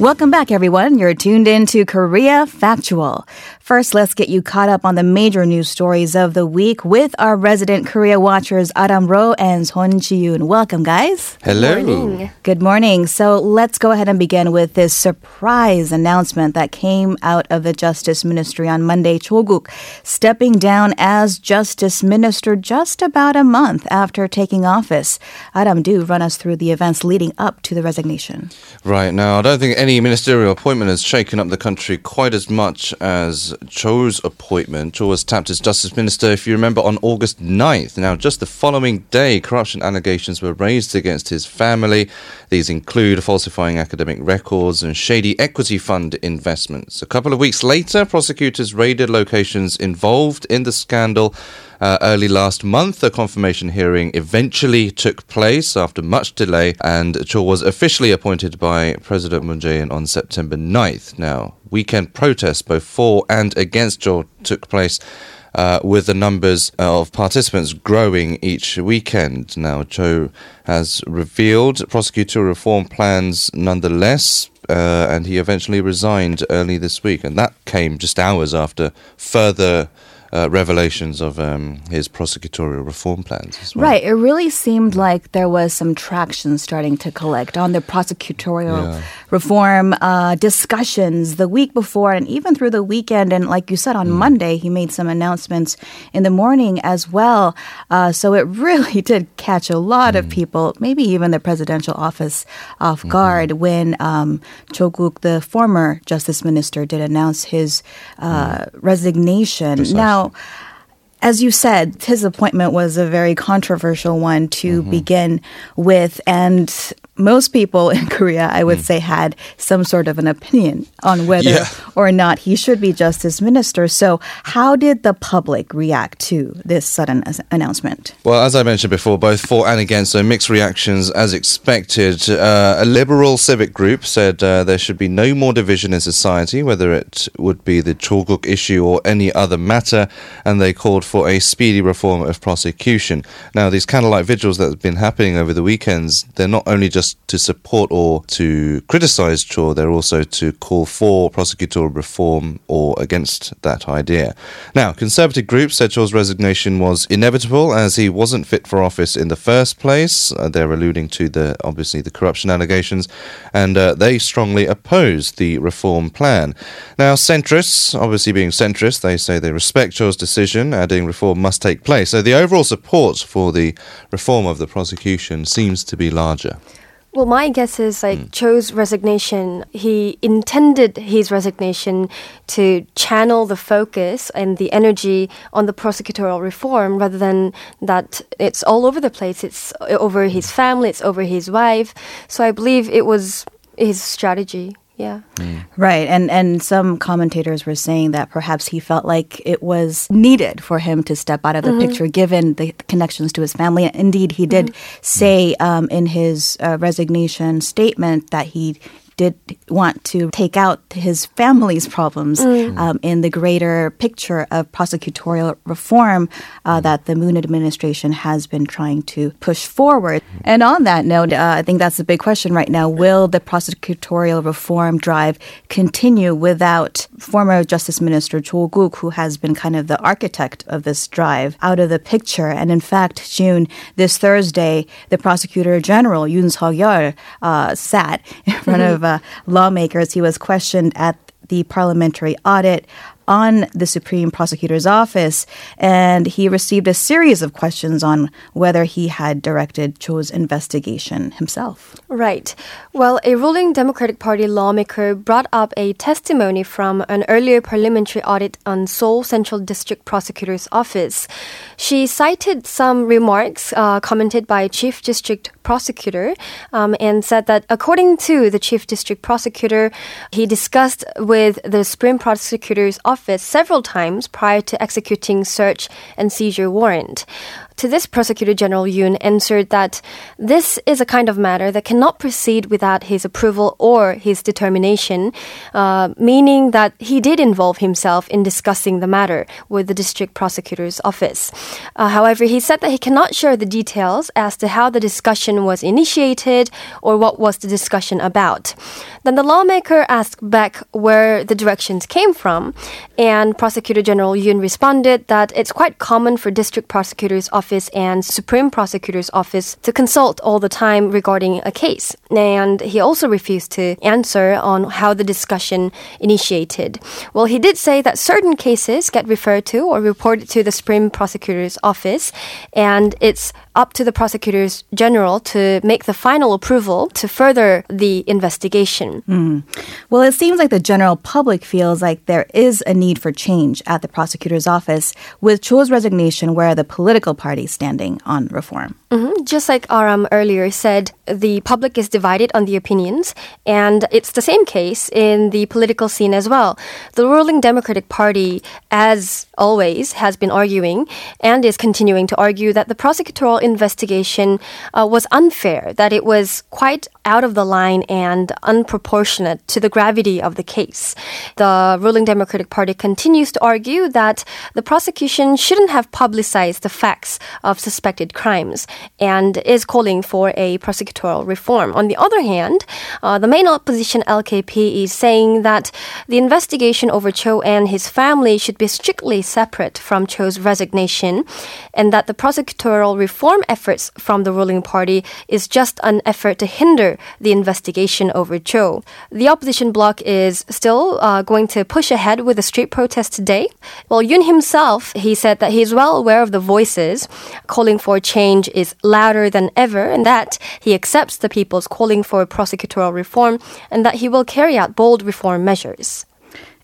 Welcome back, everyone. You're tuned in to Korea Factual. First, let's get you caught up on the major news stories of the week with our resident Korea watchers, Adam Ro and Son Ji-yoon. Welcome, guys. Hello. Good morning. Good morning. So let's go ahead and begin with this surprise announcement that came out of the Justice Ministry on Monday. Cho stepping down as Justice Minister just about a month after taking office. Adam, do run us through the events leading up to the resignation. Right now, I don't think any ministerial appointment has shaken up the country quite as much as Cho's appointment. Cho was tapped as Justice Minister, if you remember, on August 9th. Now, just the following day, corruption allegations were raised against his family. These include falsifying academic records and shady equity fund investments. A couple of weeks later, prosecutors raided locations involved in the scandal. Uh, early last month, a confirmation hearing eventually took place after much delay, and Cho was officially appointed by President Moon Jae-in on September 9th. Now, weekend protests both for and against Cho took place. Uh, with the numbers of participants growing each weekend. Now, Cho has revealed prosecutor reform plans nonetheless, uh, and he eventually resigned early this week. And that came just hours after further uh, revelations of um, his prosecutorial reform plans as well. Right. It really seemed like there was some traction starting to collect on the prosecutorial Yeah. reform uh, discussions the week before and even through the weekend. And like you said, on Monday, he made some announcements in the morning as well. Uh, so it really did catch a lot of people, maybe even the presidential office off guard when um, Cho Guk, the former justice minister, did announce his uh, resignation. Precisely. Now, as you said, his appointment was a very controversial one to mm-hmm. begin with. And most people in Korea, I would say, had some sort of an opinion on whether Yeah. or not he should be justice minister. So, how did the public react to this sudden as- announcement? Well, as I mentioned before, both for and against, so mixed reactions as expected. Uh, a liberal civic group said uh, there should be no more division in society, whether it would be the Cho Guk issue or any other matter, and they called for a speedy reform of prosecution. Now, these candlelight vigils that have been happening over the weekends, they're not only just to support or to criticize Cho, they're also to call for prosecutorial reform or against that idea. Now, conservative groups said Cho's resignation was inevitable as he wasn't fit for office in the first place. Uh, they're alluding to the obviously the corruption allegations, and uh, they strongly oppose the reform plan. Now, centrists, obviously being centrist, they say they respect Cho's decision, adding reform must take place. So the overall support for the reform of the prosecution seems to be larger. Well, my guess is like hmm. Cho's resignation, he intended his resignation to channel the focus and the energy on the prosecutorial reform rather than that it's all over the place. It's over his hmm. family, it's over his wife. So I believe it was his strategy. Yeah. Right. And and some commentators were saying that perhaps he felt like it was needed for him to step out of the picture given the connections to his family. Indeed, he did say um, in his uh, resignation statement that he did want to take out his family's problems um, in the greater picture of prosecutorial reform uh, that the Moon administration has been trying to push forward. And on that note, uh, I think that's the big question right now. Will the prosecutorial reform drive continue without former Justice Minister Cho Guk, who has been kind of the architect of this drive, out of the picture? And in fact, June, this Thursday, the Prosecutor General, Yoon Seok-yeol, uh, sat in front of uh, lawmakers. He was questioned at the parliamentary audit on the Supreme Prosecutor's Office, and he received a series of questions on whether he had directed Cho's investigation himself. Right. Well, a ruling Democratic Party lawmaker brought up a testimony from an earlier parliamentary audit on Seoul Central District Prosecutor's Office. She cited some remarks uh, commented by Chief District Prosecutor um, and said that according to the Chief District Prosecutor, he discussed with the Supreme Prosecutor's Office several times prior to executing search and seizure warrant. To this, Prosecutor General Yoon answered that this is a kind of matter that cannot proceed without his approval or his determination, uh, meaning that he did involve himself in discussing the matter with the district prosecutor's office. Uh, however, he said that he cannot share the details as to how the discussion was initiated or what was the discussion about. Then the lawmaker asked back where the directions came from, and Prosecutor General Yoon responded that it's quite common for district prosecutor's office and supreme prosecutor's office to consult all the time regarding a case. And he also refused to answer on how the discussion initiated. Well, he did say that certain cases get referred to or reported to the supreme prosecutor's office, and it's up to the prosecutors general to make the final approval to further the investigation. Mm. Well, it seems like the general public feels like there is a need for change at the prosecutor's office with Cho's resignation where the political party standing on reform. Mm-hmm. Just like Aram earlier said, the public is divided on the opinions, and it's the same case in the political scene as well. The ruling Democratic Party, as always, has been arguing and is continuing to argue that the prosecutorial investigation uh, was unfair, that it was quite out of the line and unproportionate to the gravity of the case. The ruling Democratic Party continues to argue that the prosecution shouldn't have publicized the facts of suspected crimes and is calling for a prosecutorial reform. On the other hand, uh, the main opposition LKP is saying that the investigation over Cho and his family should be strictly separate from Cho's resignation and that the prosecutorial reform efforts from the ruling party is just an effort to hinder the investigation over Cho. The opposition bloc is still uh, going to push ahead with the street protest today. Well, Yoon himself, he said that he is well aware of the voices calling for change is louder than ever and that he accepts the people's calling for prosecutorial reform and that he will carry out bold reform measures.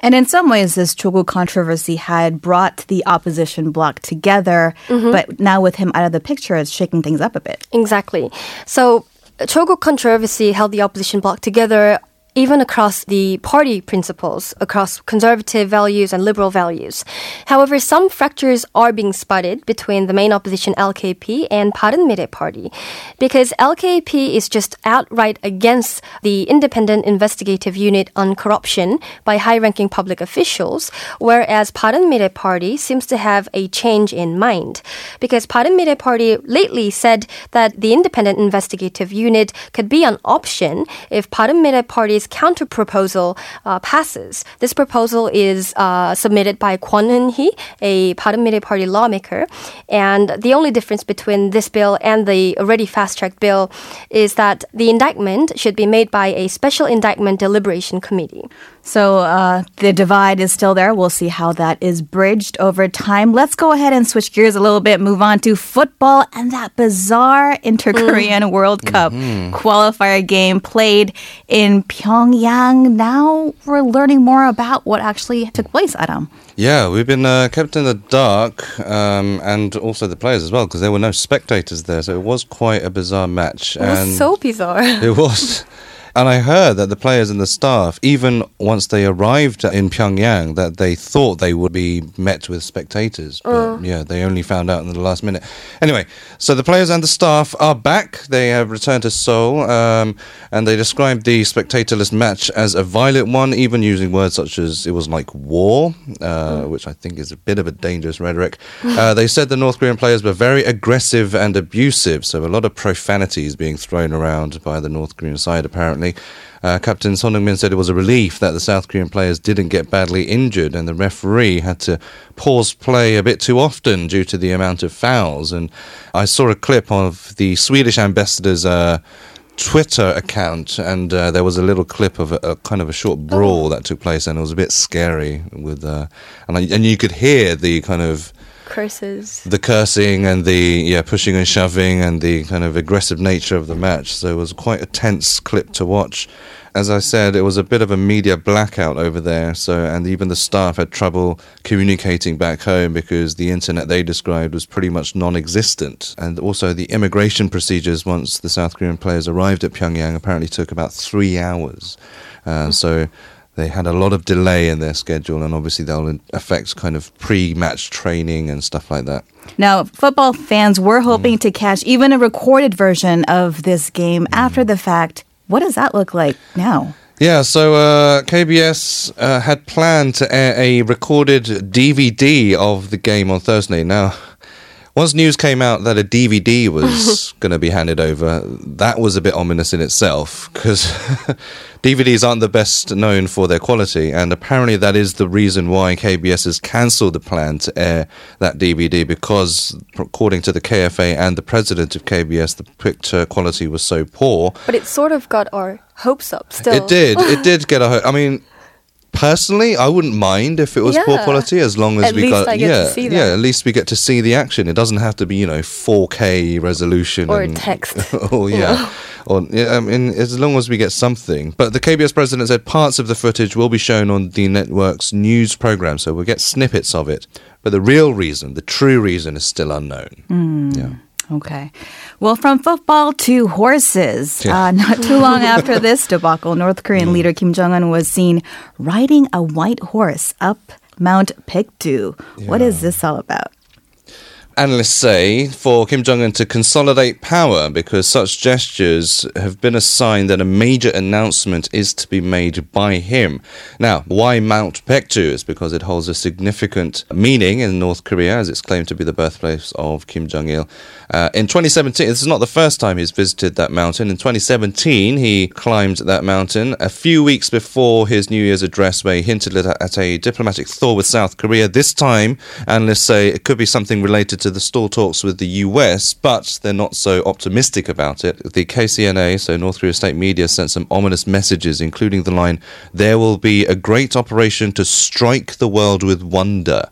And in some ways, this Cho Guk controversy had brought the opposition bloc together, mm-hmm. but now with him out of the picture, it's shaking things up a bit. Exactly. So Cho Guk controversy held the opposition bloc together even across the party principles, across conservative values and liberal values. However, some fractures are being spotted between the main opposition LKP and Bareunmirae party, because LKP is just outright against the independent investigative unit on corruption by high-ranking public officials, whereas Bareunmirae party seems to have a change in mind, because Bareunmirae party lately said that the independent investigative unit could be an option if Bareunmirae party's counter proposal uh, passes. This proposal is uh, submitted by Kwon Eun-hee, a Bareunmirae Party lawmaker, and the only difference between this bill and the already fast-tracked bill is that the indictment should be made by a special indictment deliberation committee. So uh, the divide is still there. We'll see how that is bridged over time. Let's go ahead and switch gears a little bit, move on to football and that bizarre Inter Korean mm. World Cup mm-hmm. qualifier game played in Pyongyang. Now we're learning more about what actually took place, Adam. Yeah, we've been uh, kept in the dark, um, and also the players as well, because there were no spectators there. So it was quite a bizarre match. It was so bizarre. It was. And I heard that the players and the staff, even once they arrived in Pyongyang, that they thought they would be met with spectators. But uh. yeah, they only found out in the last minute. Anyway, so the players and the staff are back. They have returned to Seoul, um, and they described the spectatorless match as a violent one, even using words such as it was like war, uh, mm. which I think is a bit of a dangerous rhetoric. Uh, they said the North Korean players were very aggressive and abusive, so a lot of profanities being thrown around by the North Korean side, apparently. Uh, Captain Son Heung-min said it was a relief that the South Korean players didn't get badly injured, and the referee had to pause play a bit too often due to the amount of fouls. And I saw a clip of the Swedish ambassador's. Uh, Twitter account, and uh, there was a little clip of a, a, kind of a short brawl that took place, and it was a bit scary. With uh, and I, and you could hear the kind of curses. The cursing and the yeah pushing and shoving and the kind of aggressive nature of the match. So it was quite a tense clip to watch. As I said, it was a bit of a media blackout over there. So and even the staff had trouble communicating back home because the internet they described was pretty much non-existent. And also the immigration procedures once the South Korean players arrived at Pyongyang apparently took about three hours. Uh, so they had a lot of delay in their schedule, and obviously that'll affect kind of pre-match training and stuff like that. Now, football fans were hoping to catch even a recorded version of this game after the fact. What does that look like now? Yeah, so uh, KBS uh, had planned to air a recorded DVD of the game on Thursday. Now, once news came out that a DVD was going to be handed over, that was a bit ominous in itself because DVDs aren't the best known for their quality, and apparently that is the reason why KBS has cancelled the plan to air that DVD because, according to the KFA and the president of KBS, the picture quality was so poor. But it sort of got our hopes up still. It did. It did get ho- I mean, personally, I wouldn't mind if it was poor quality as long as At we got yeah yeah. At least we get to see the action. It doesn't have to be you know 4K resolution Or and, text. oh yeah. Or, yeah, I mean, as long as we get something. But the KBS president said parts of the footage will be shown on the network's news program, so we'll get snippets of it. But the real reason, the true reason, is still unknown. Hmm. Yeah. Okay. Well, from football to horses. Yeah. Uh, not too long after this debacle, North Korean leader Kim Jong un was seen riding a white horse up Mount Paektu. What is this all about? Analysts say for Kim Jong un to consolidate power because such gestures have been a sign that a major announcement is to be made by him. Now, why Mount Paektu? Is because it holds a significant meaning in North Korea as it's claimed to be the birthplace of Kim Jong il. Uh, in 2017, this is not the first time he's visited that mountain. In 2017, he climbed that mountain a few weeks before his New Year's address, where he hinted at a diplomatic thaw with South Korea. This time, analysts say it could be something related to the stall talks with the US, but they're not so optimistic about it. The KCNA, so North Korea state media, sent some ominous messages, including the line, There will be a great operation to strike the world with wonder.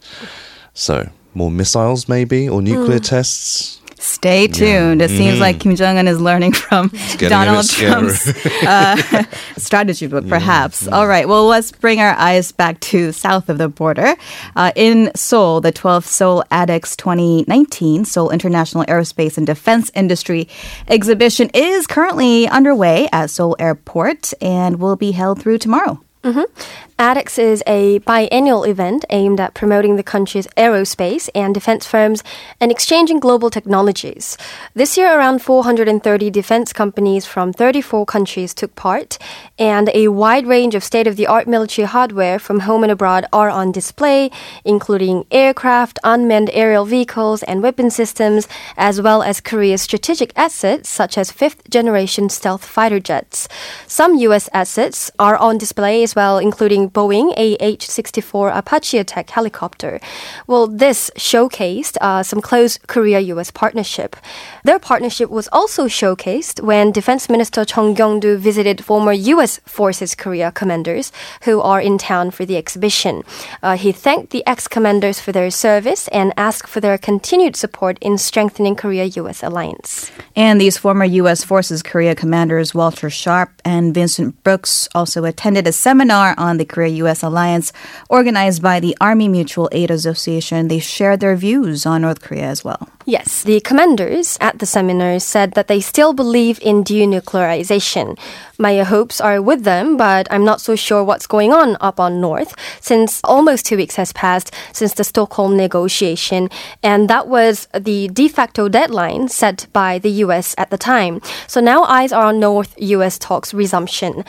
So, more missiles, maybe, or nuclear hmm. tests? Stay tuned. It seems like Kim Jong un is learning from Donald. Trump's uh, strategy book, perhaps. All right. Well, let's bring our eyes back to south of the border. Uh, in Seoul, the 12th Seoul ADEX 2019 Seoul International Aerospace and Defense Industry exhibition is currently underway at Seoul Airport and will be held through tomorrow. Mm-hmm. ADEX is a biennial event aimed at promoting the country's aerospace and defense firms and exchanging global technologies. This year, around 430 defense companies from 34 countries took part, and a wide range of state of the art military hardware from home and abroad are on display, including aircraft, unmanned aerial vehicles, and weapon systems, as well as Korea's strategic assets such as fifth generation stealth fighter jets. Some U.S. assets are on display as well, including Boeing AH 64 Apache attack helicopter. Well, this showcased uh, some close Korea US partnership. Their partnership was also showcased when Defense Minister Jeong Kyeong-doo visited former US Forces Korea commanders who are in town for the exhibition. Uh, he thanked the ex commanders for their service and asked for their continued support in strengthening Korea US alliance. And these former U.S. Forces Korea commanders Walter Sharp and Vincent Brooks also attended a seminar on the Korea U.S. alliance organized by the Army Mutual Aid Association. They shared their views on North Korea as well. Yes, the commanders at the seminar said that they still believe in denuclearization. My hopes are with them, but I'm not so sure what's going on up on North since almost two weeks has passed since the Stockholm negotiation, and that was the de facto deadline set by the US at the time. So now eyes are on North US talks resumption.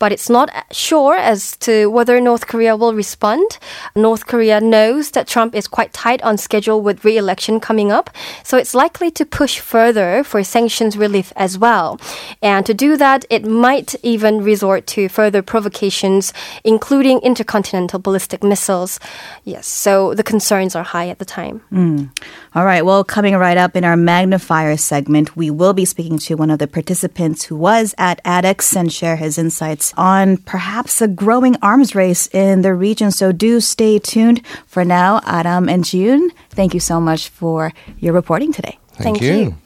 But it's not sure as to whether North Korea will respond. North Korea knows that Trump is quite tight on schedule with re election coming up, so it's likely to push further for sanctions relief as well. And to do that, it might even resort to further provocations, including intercontinental ballistic missiles. Yes, so the concerns are high at the time. Hmm. All right. Well, coming right up in our magnifier segment, we will be speaking to one of the participants who was at ADEX and share his insights on perhaps a growing arms race in the region. So do stay tuned. For now, Adam and June, thank you so much for your reporting today. Thank, Thank you. you.